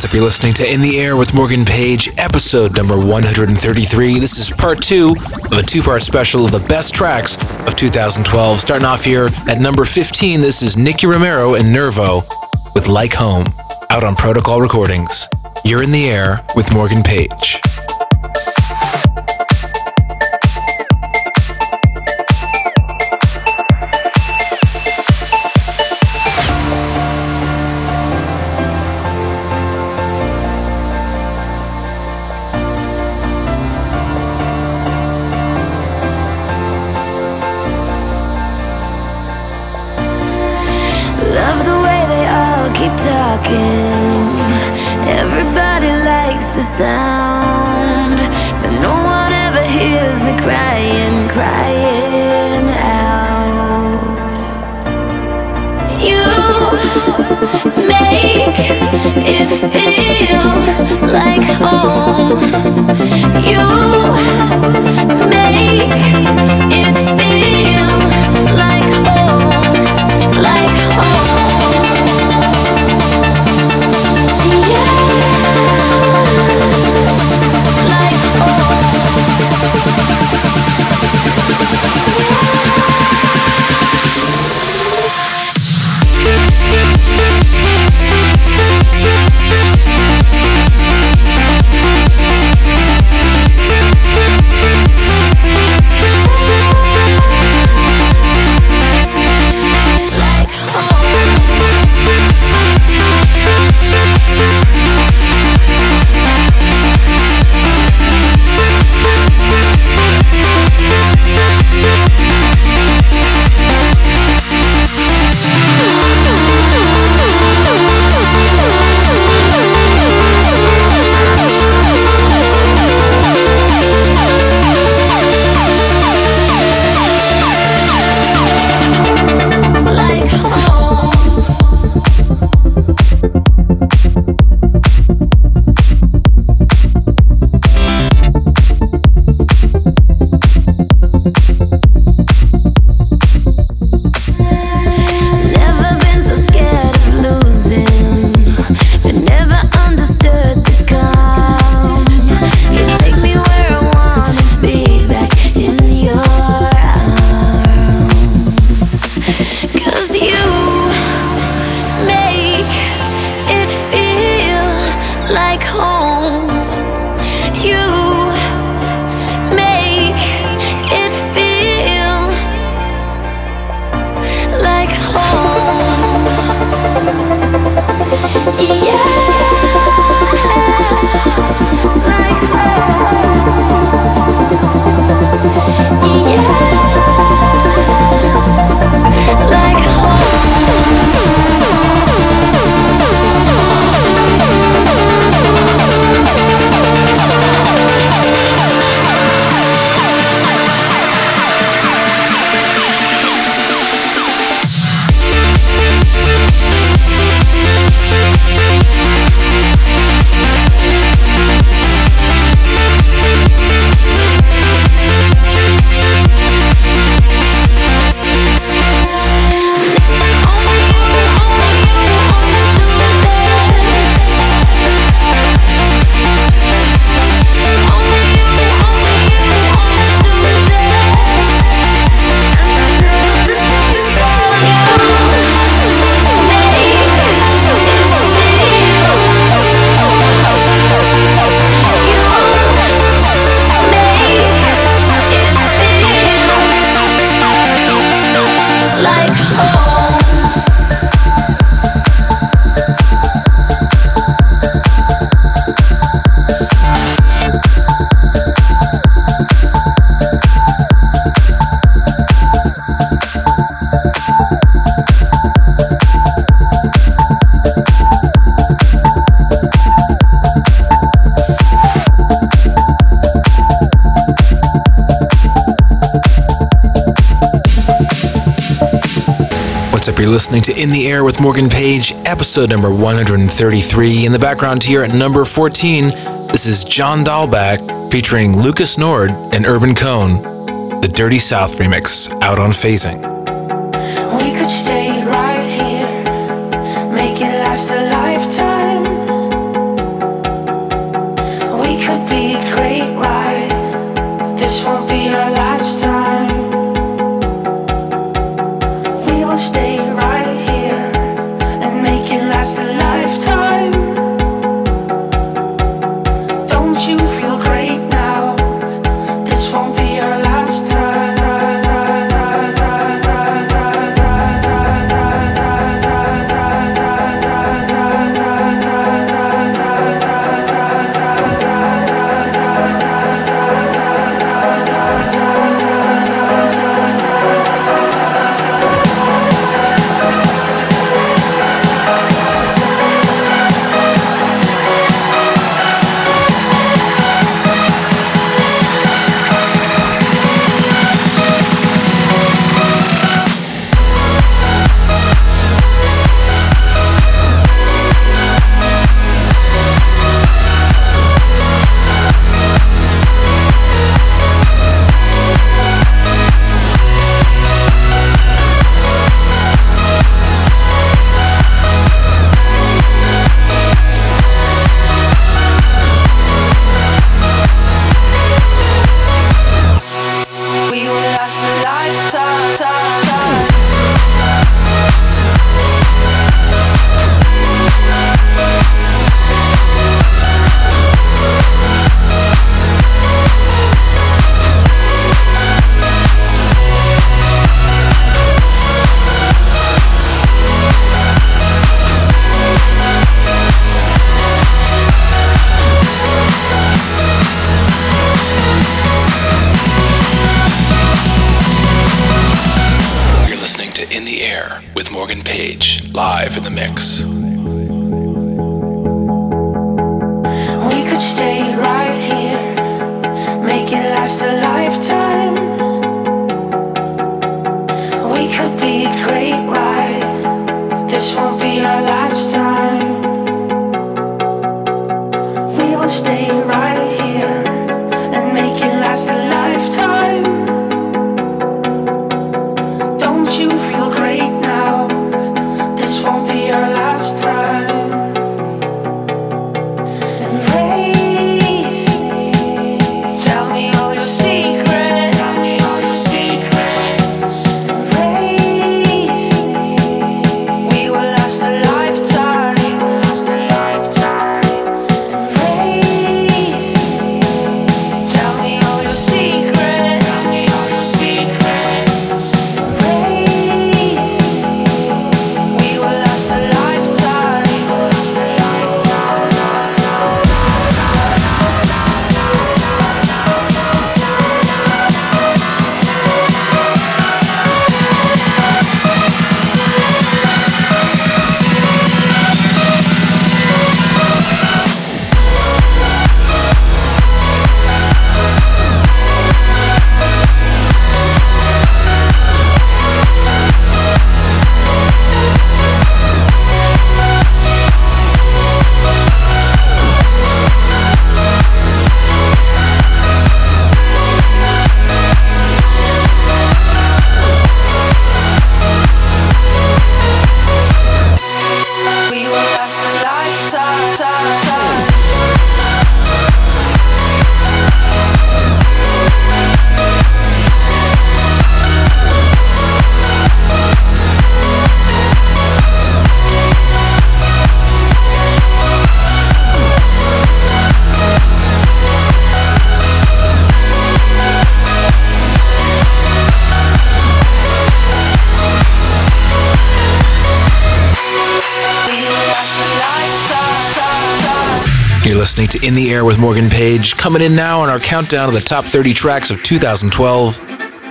What's? You're listening to In the Air with Morgan Page, episode number 133. This is part two of a two part special of the best tracks of 2012. Starting off here at number 15, this is Nicky Romero and Nervo with Like Home, out on Protocol Recordings. You're in the air with Morgan Page. crying, crying out. You make it feel like home. You make it. Listening to In the Air with Morgan Page, episode number 133. In the background here at number 14, this is John Dahlback featuring Lucas Nord and Urban Cone, the Dirty South remix, out on Phazing. air with Morgan Page, coming in now on our countdown of the top 30 tracks of 2012.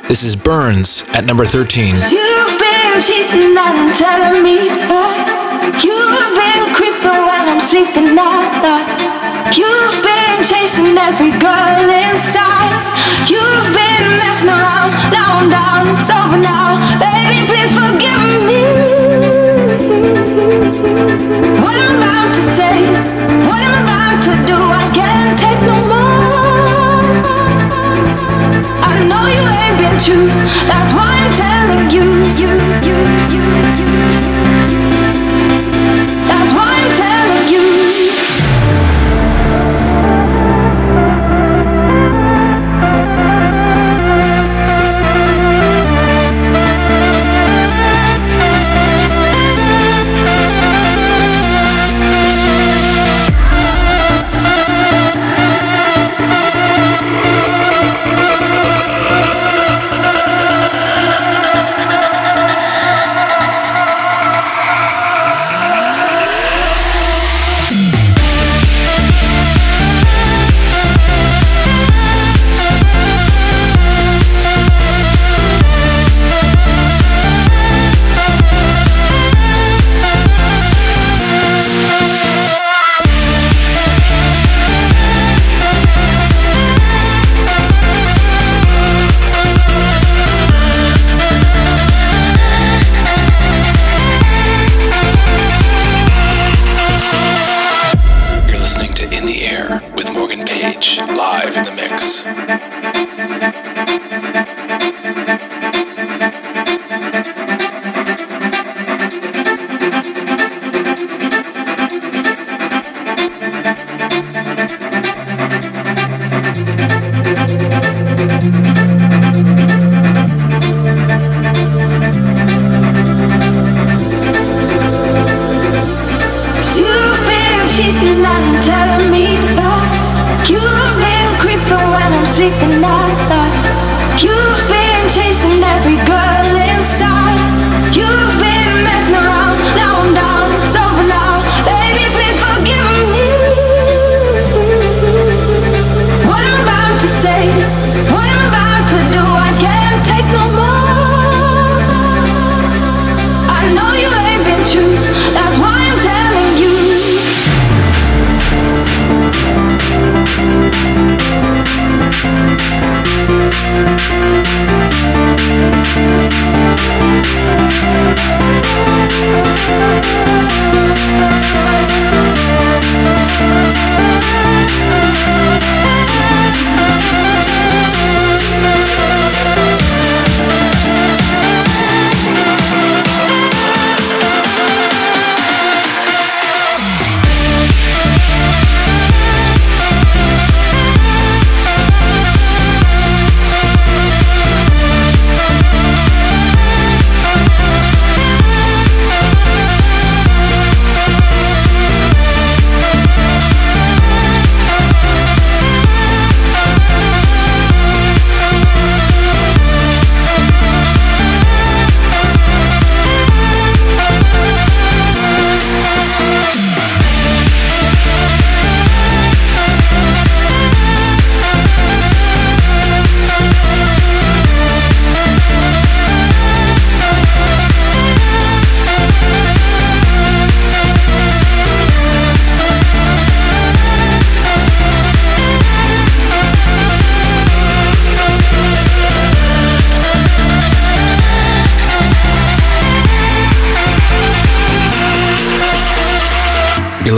This is Burns at number 13. You've been cheating and telling me that. You've been creeping I'm sleeping. Uh, uh. You've been chasing every girl inside. You've been messing around, now I'm down, it's over now. Baby, please forgive me. What I'm about to say, what I'm about to do, I can't take no more. I know you ain't been true, that's why I'm telling you, you, you, you, you.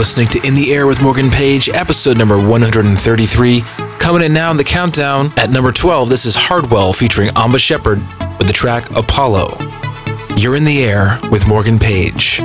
Listening to In the Air with Morgan Page, episode number 133. Coming in now in the countdown at number 12, this is Hardwell featuring Amba Shepherd with the track Apollo. You're in the air with Morgan Page.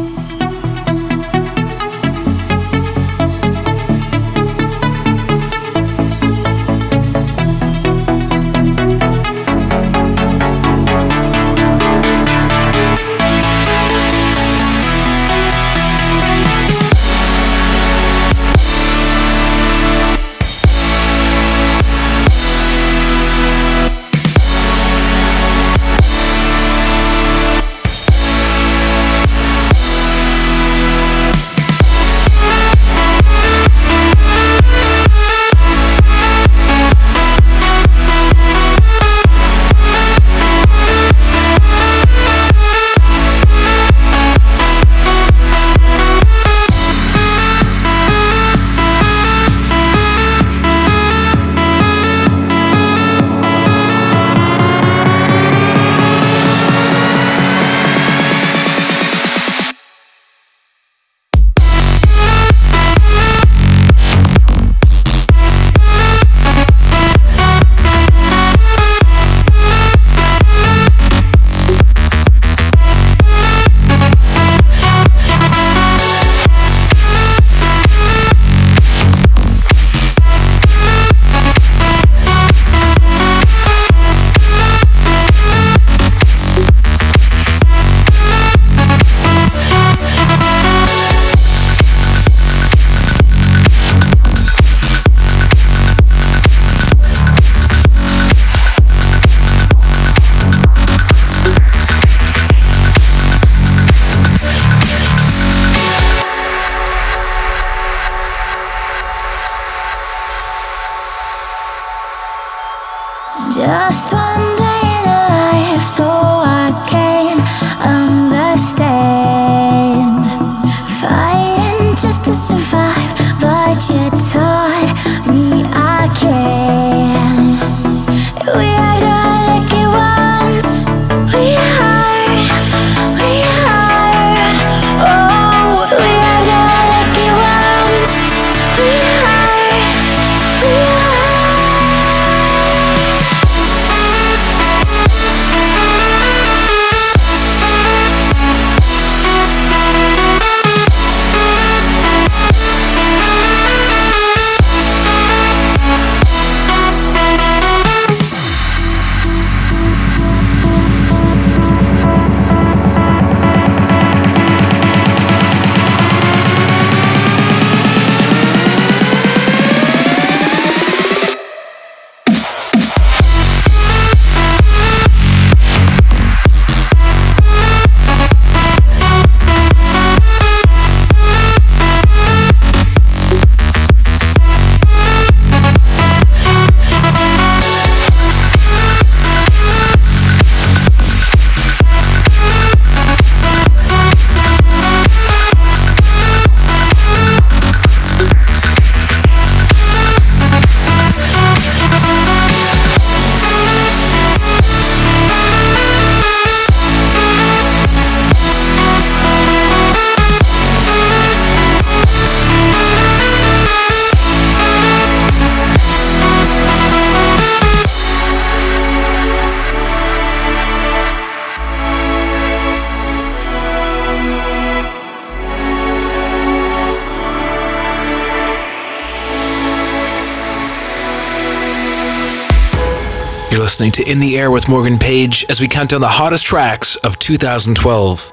Listening to In the Air with Morgan Page as we count down the hottest tracks of 2012.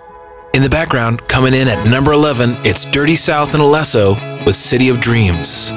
In the background, coming in at number 11, it's Dirty South and Alesso with City of Dreams.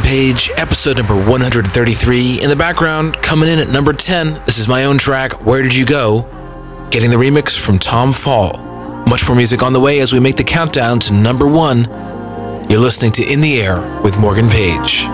Page, episode number 133. In the background, coming in at number 10, this is my own track, Where Did You Go? Getting the remix from Tom Fall. Much more music on the way as we make the countdown to number one. You're listening to In the Air with Morgan Page.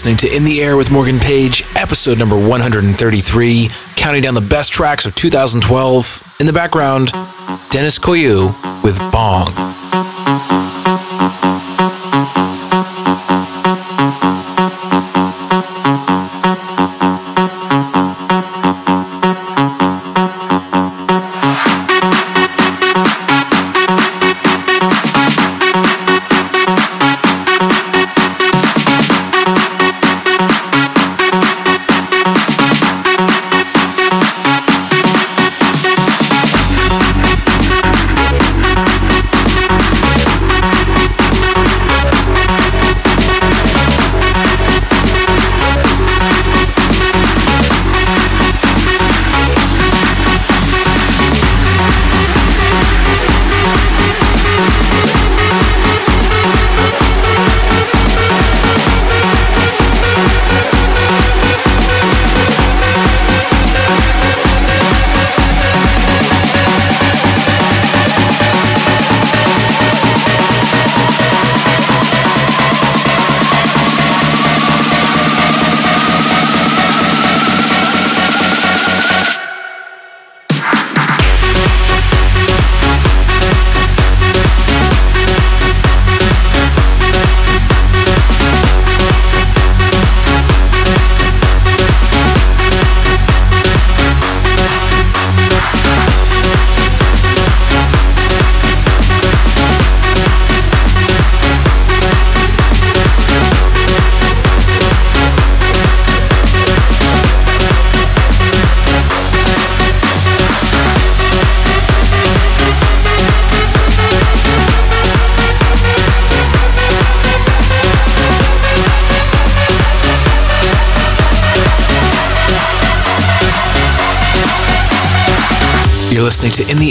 listening to In the Air with Morgan Page, episode number 133, counting down the best tracks of 2012. In the background, Deniz Koyu with Bong.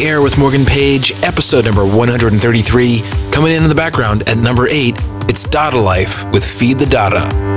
Air with Morgan Page, episode number 133. Coming in in the background at number 8, it's Dada Life with Feed the Dada.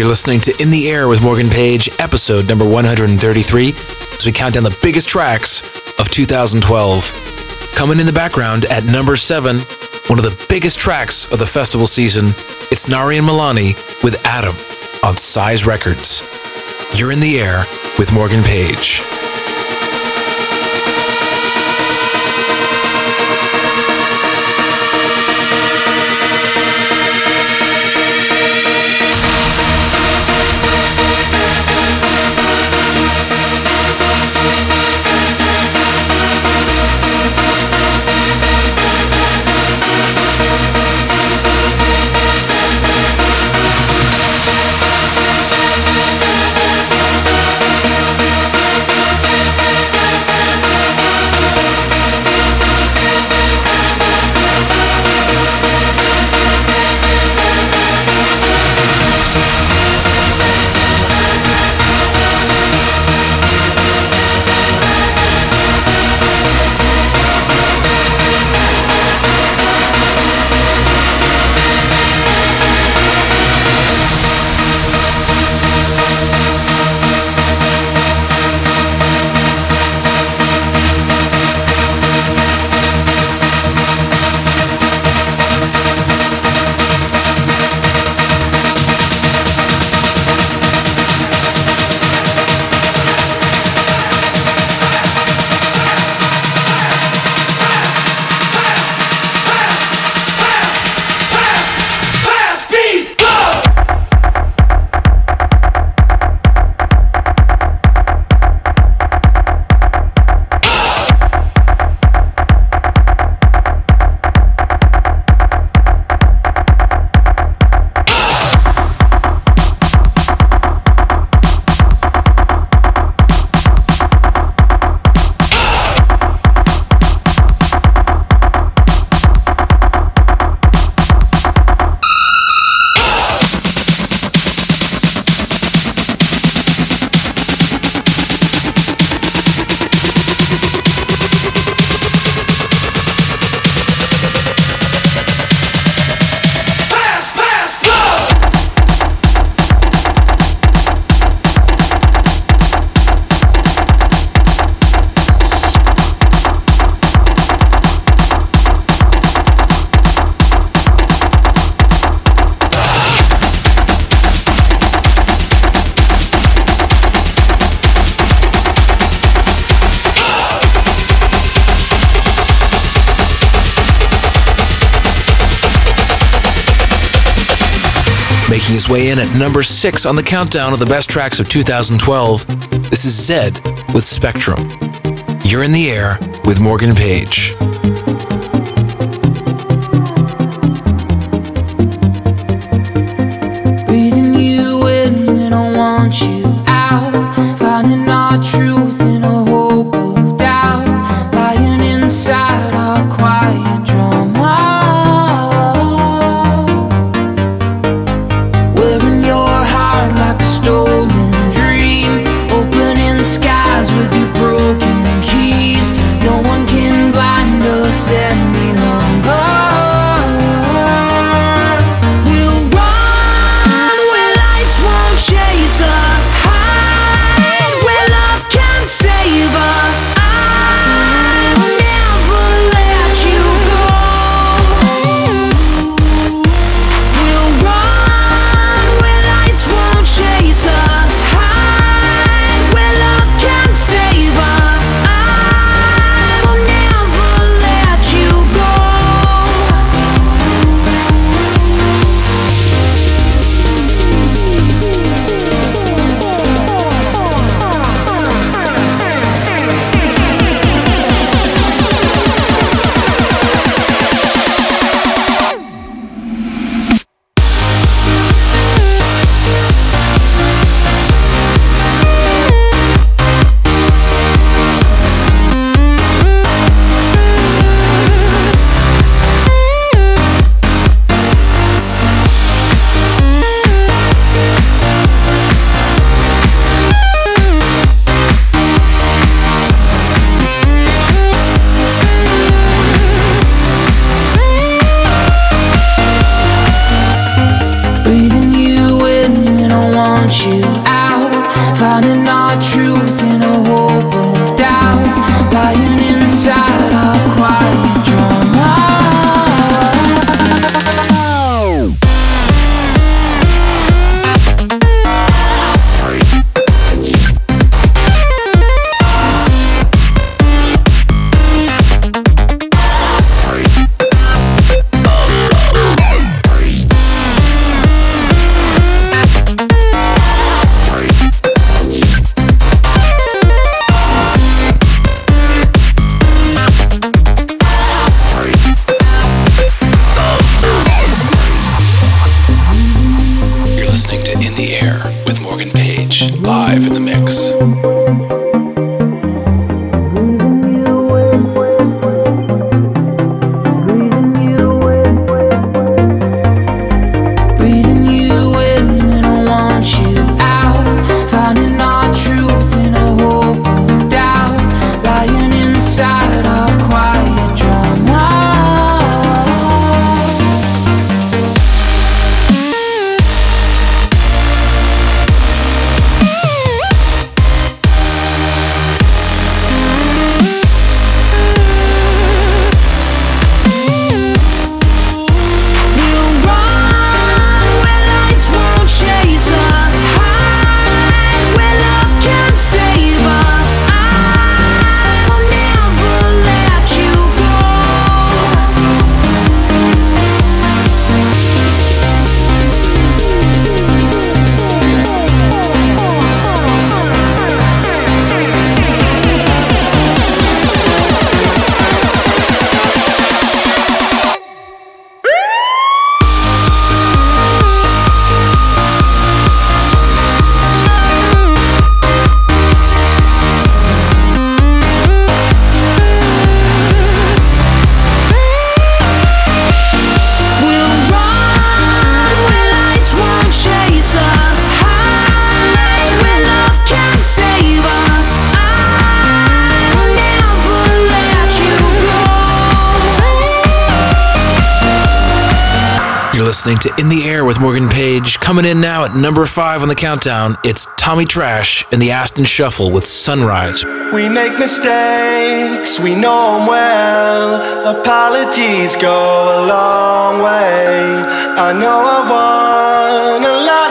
You're listening to In the Air with Morgan Page, episode number 133, as we count down the biggest tracks of 2012. Coming in the background at number 7, one of the biggest tracks of the festival season, it's Nari and Milani with Atom on Size Records. You're in the air with Morgan Page. Way in at number six on the countdown of the best tracks of 2012, this is Zedd with Spectrum. You're in the air with Morgan Page. Live listening to In the Air with Morgan Page. Coming in now at number five on the countdown, it's Tommy Trash and the Aston Shuffle with Sunrise. We make mistakes, we know them well. Apologies go a long way. I know I want a lot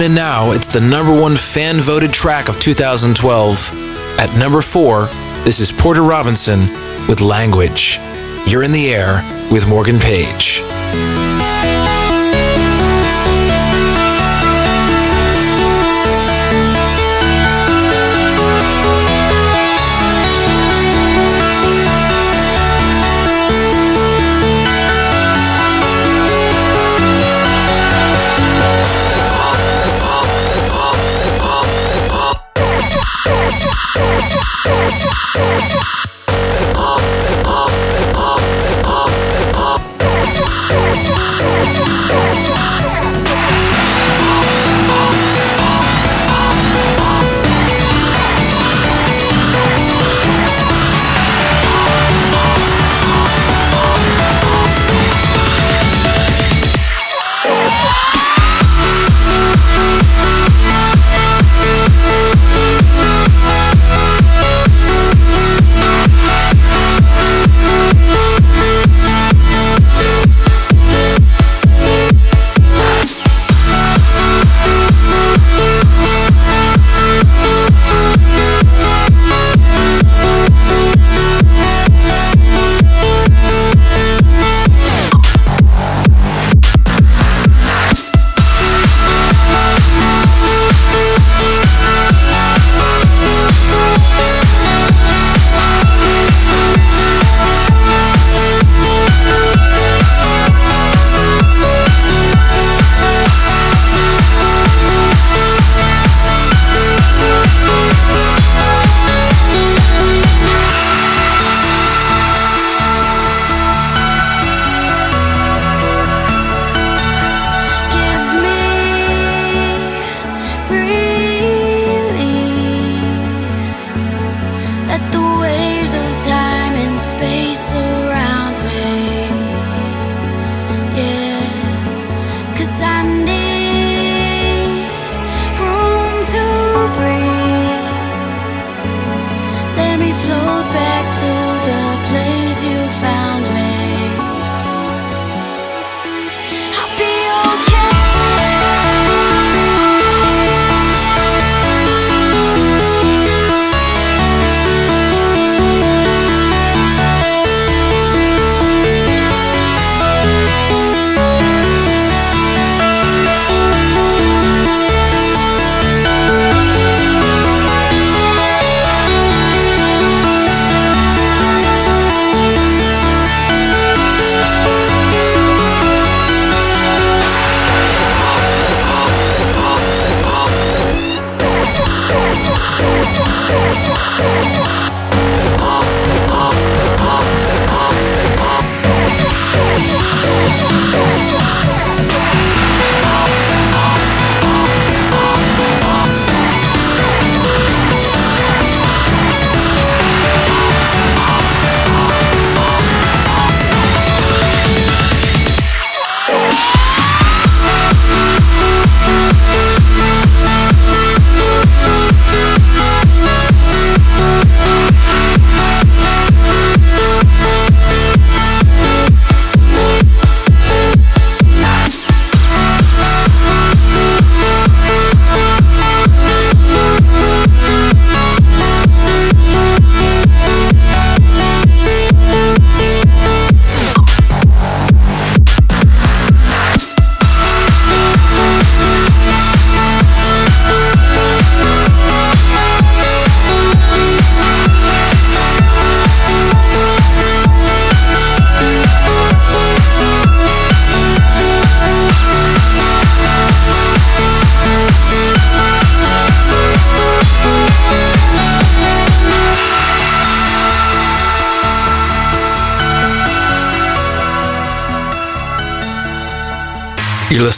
In now, it's the number one fan voted track of 2012. At number four, this is Porter Robinson with Language. You're in the air with Morgan Page.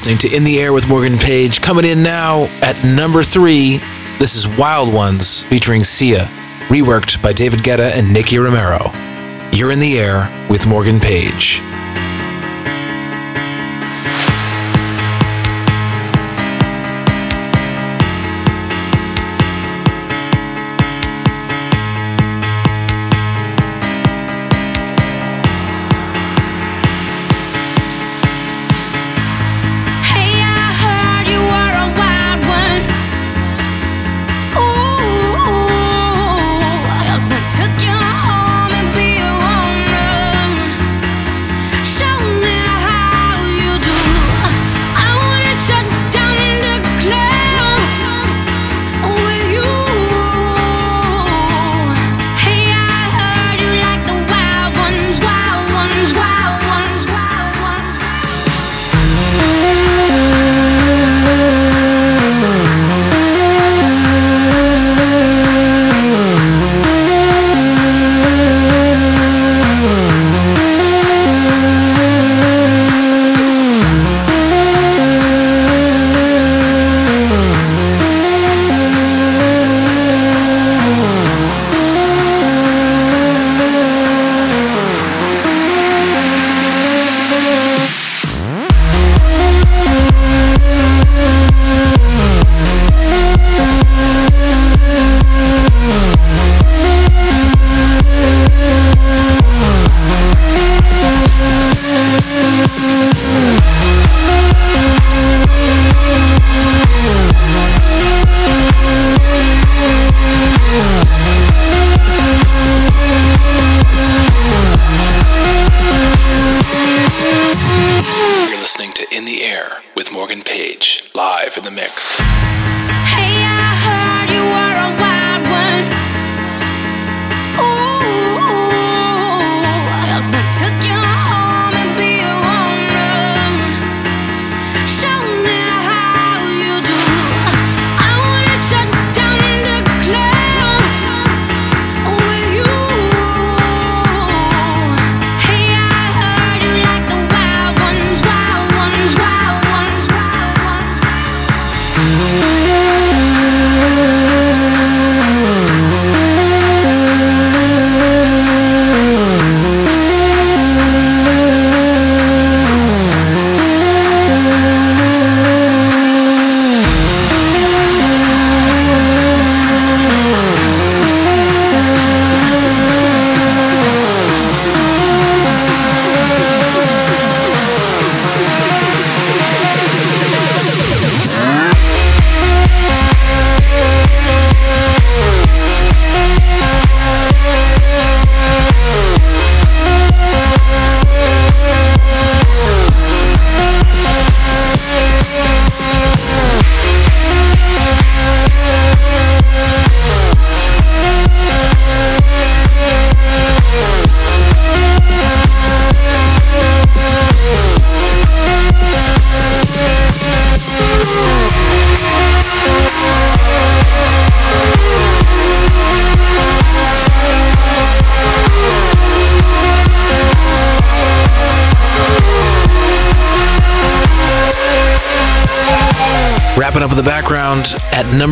Listening to In the Air with Morgan Page. Coming in now at number three, this is Wild Ones featuring Sia, reworked by David Guetta and Nicky Romero. You're in the Air with Morgan Page.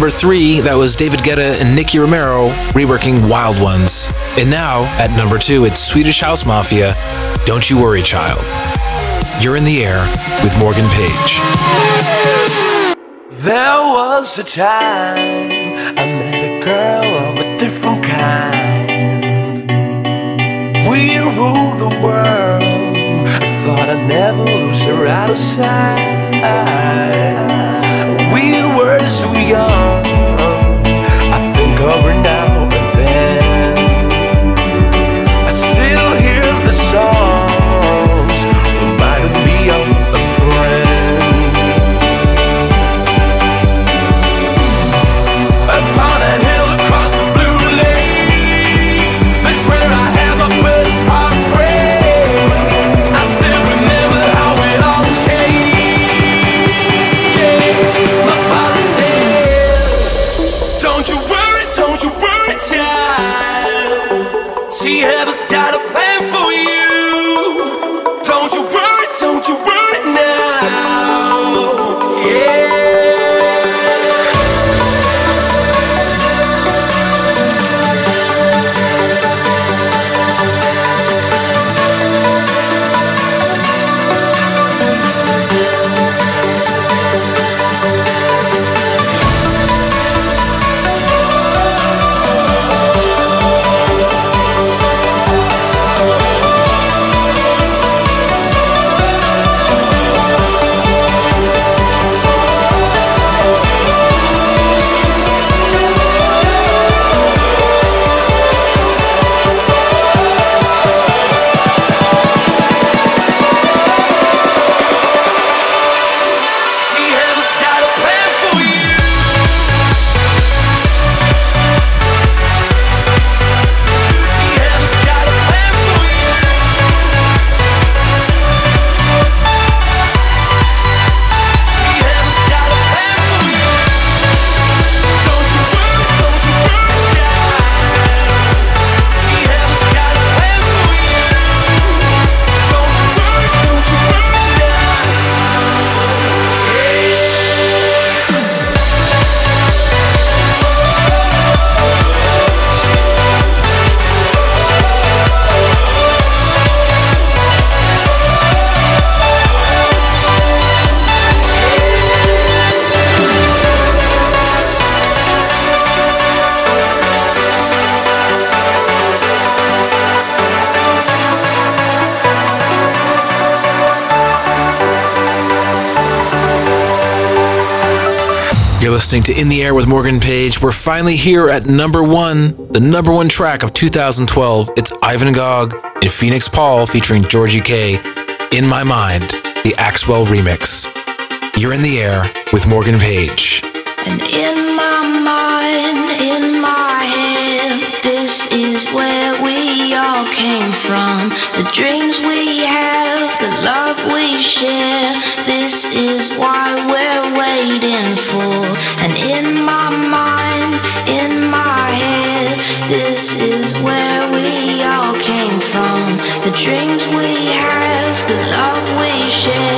Number three, that was David Guetta and Nicky Romero reworking Wild Ones. And now, at number two, it's Swedish House Mafia, Don't You Worry Child. You're in the air with Morgan Page. There was a time I met a girl of a different kind. We ruled the world. I thought I'd never lose her out of sight. We were so young. I think of You're listening to In the Air with Morgan Page. We're finally here at number one, the number one track of 2012. It's Ivan Gough and Feenixpawl featuring Georgi Kay. In My Mind, the Axwell remix. You're in the air with Morgan Page. And in my mind, in my head, this is where we all came from. The dreams we have, the love we share,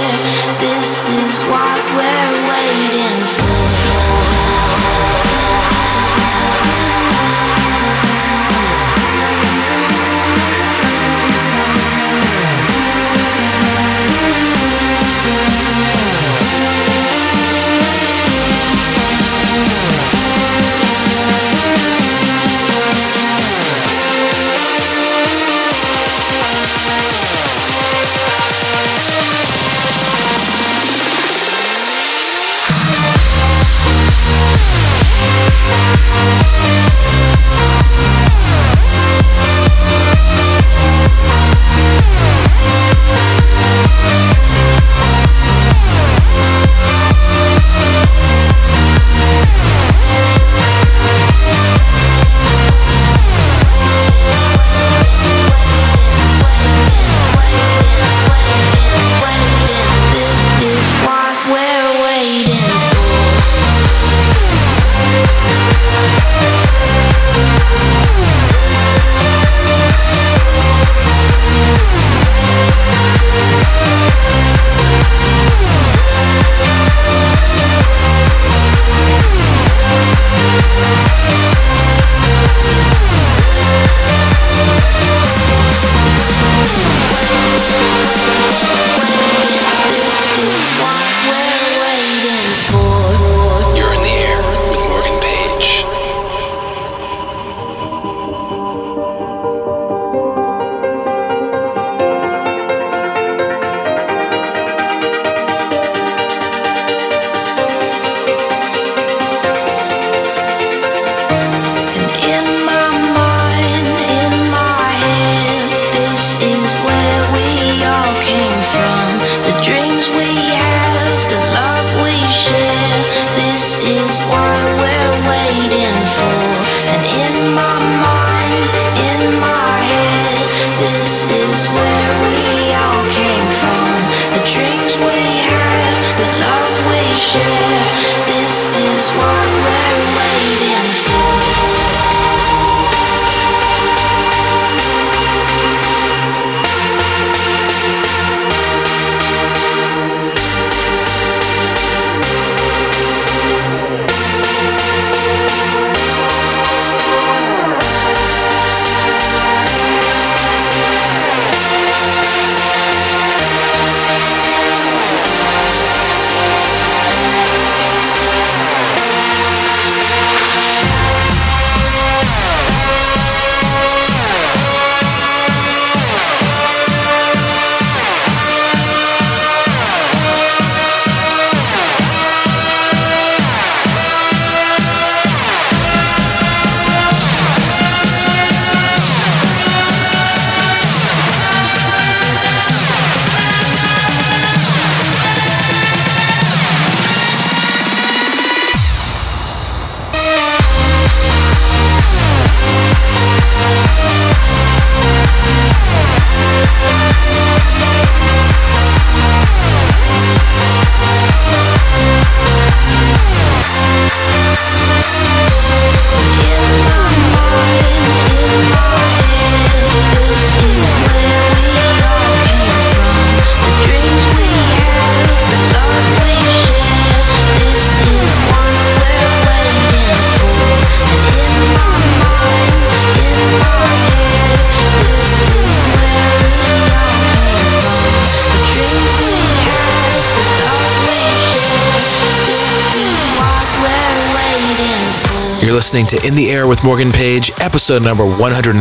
listening to In the Air with Morgan Page, episode number 133.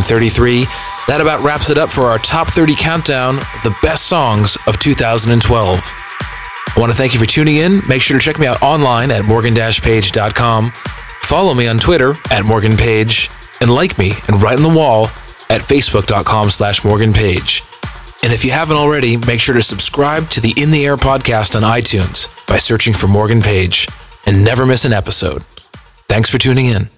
That about wraps it up for our top 30 countdown of the best songs of 2012. I want to thank you for tuning in. Make sure to check me out online at morgan-page.com. Follow me on Twitter at Morgan Page and like me and write on the wall at facebook.com slash Morgan Page. And if you haven't already, make sure to subscribe to the In the Air podcast on iTunes by searching for Morgan Page and never miss an episode. Thanks for tuning in.